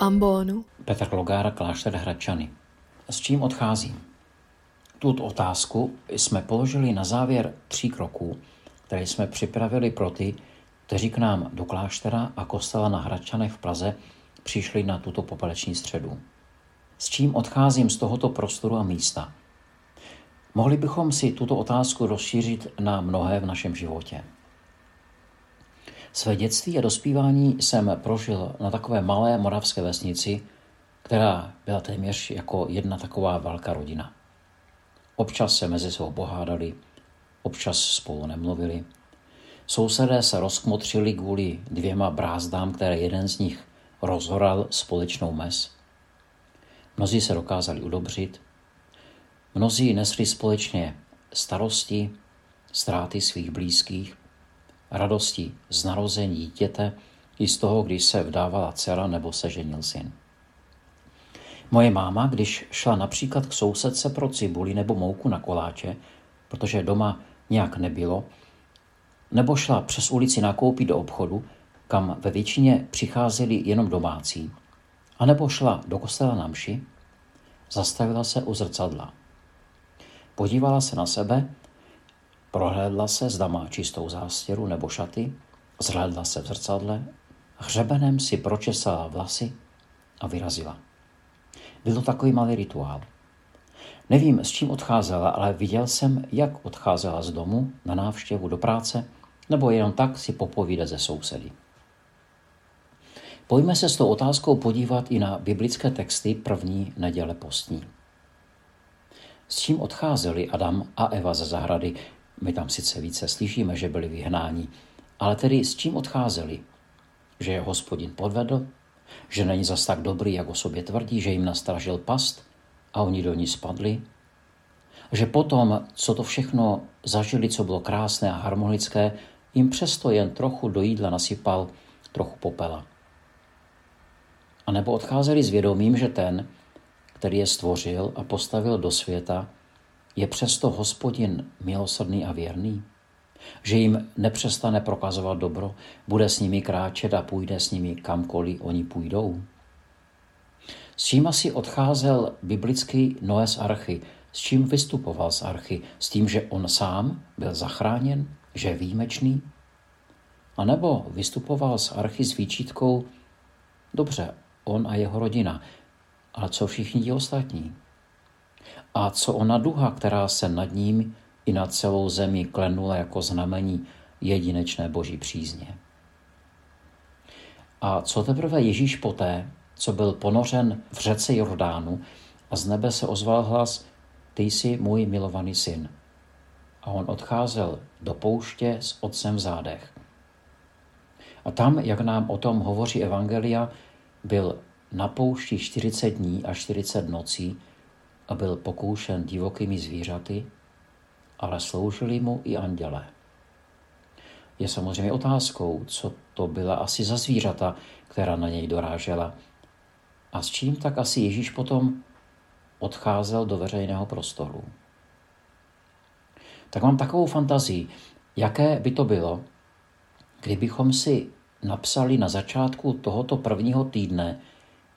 Ambonu. Petr Logára, klášter Hradčany. S čím odcházím? Tuto otázku jsme položili na závěr tří kroků, které jsme připravili pro ty, kteří k nám do kláštera a kostela na Hradčanech v Praze přišli na tuto popeleční středu. S čím odcházím z tohoto prostoru a místa? Mohli bychom si tuto otázku rozšířit na mnohé v našem životě. Své dětství a dospívání jsem prožil na takové malé moravské vesnici, která byla téměř jako jedna taková velká rodina. Občas se mezi sebou pohádali, občas spolu nemluvili. Sousedé se rozkmotřili kvůli dvěma brázdám, které jeden z nich rozhoral společnou mes. Mnozí se dokázali udobřit, mnozí nesli společně starosti, ztráty svých blízkých, radosti z narození dítěte i z toho, když se vdávala dcera nebo se ženil syn. Moje máma, když šla například k sousedce pro cibuli nebo mouku na koláče, protože doma nějak nebylo, nebo šla přes ulici nakoupit do obchodu, kam ve většině přicházeli jenom domácí, anebo šla do kostela na mši, zastavila se u zrcadla. Podívala se na sebe, prohlédla se, zda má čistou zástěru nebo šaty, zhlédla se v zrcadle, hřebenem si pročesala vlasy a vyrazila. Byl to takový malý rituál. Nevím, s čím odcházela, ale viděl jsem, jak odcházela z domu na návštěvu do práce, nebo jenom tak si popovídat ze sousedy. Pojďme se s tou otázkou podívat i na biblické texty první neděle postní. S čím odcházeli Adam a Eva ze zahrady? My tam sice více slyšíme, že byli vyhnáni, ale tedy s čím odcházeli? Že je hospodin podvedl? Že není zas tak dobrý, jak o sobě tvrdí, že jim nastražil past a oni do ní spadli? Že potom, co to všechno zažili, co bylo krásné a harmonické, jim přesto jen trochu do jídla nasypal trochu popela. A nebo odcházeli s vědomím, že ten, který je stvořil a postavil do světa, je přesto hospodin milosrdný a věrný? Že jim nepřestane prokazovat dobro, bude s nimi kráčet a půjde s nimi kamkoliv oni půjdou? S čím asi odcházel biblický Noé z archy? S čím vystupoval z archy? S tím, že on sám byl zachráněn? Že je výjimečný? A nebo vystupoval z archy s výčítkou, dobře, on a jeho rodina, ale co všichni ti ostatní? A co ona duha, která se nad ním i nad celou zemi klenula jako znamení jedinečné boží přízně? A co teprve Ježíš poté, co byl ponořen v řece Jordánu a z nebe se ozval hlas, ty jsi můj milovaný syn. A on odcházel do pouště s otcem v zádech. A tam, jak nám o tom hovoří Evangelia, byl na poušti 40 dní a 40 nocí a byl pokoušen divokými zvířaty, ale sloužili mu i anděle. Je samozřejmě otázkou, co to byla asi za zvířata, která na něj dorážela a s čím tak asi Ježíš potom odcházel do veřejného prostoru. Tak mám takovou fantazii, jaké by to bylo, kdybychom si napsali na začátku tohoto prvního týdne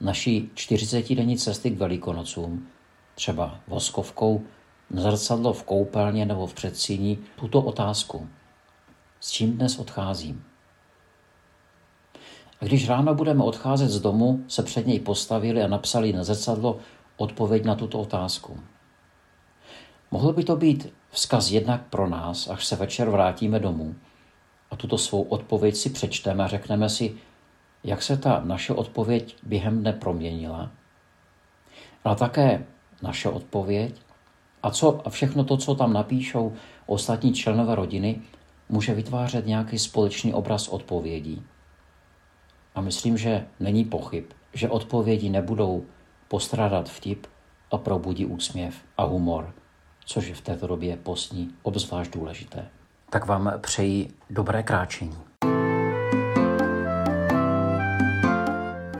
naší 40-denní cesty k Velikonocům, třeba voskovkou, zrcadlo v koupelně nebo v předsíní, tuto otázku. S čím dnes odcházím? A když ráno budeme odcházet z domu, se před něj postavili a napsali na zrcadlo odpověď na tuto otázku. Mohl by to být vzkaz jednak pro nás, až se večer vrátíme domů a tuto svou odpověď si přečteme a řekneme si, jak se ta naše odpověď během dne proměnila, ale také naše odpověď a, co, a všechno to, co tam napíšou ostatní členové rodiny, může vytvářet nějaký společný obraz odpovědí. A myslím, že není pochyb, že odpovědi nebudou postrádat vtip a probudí úsměv a humor, což je v této době postní obzvlášť důležité. Tak vám přeji dobré kráčení.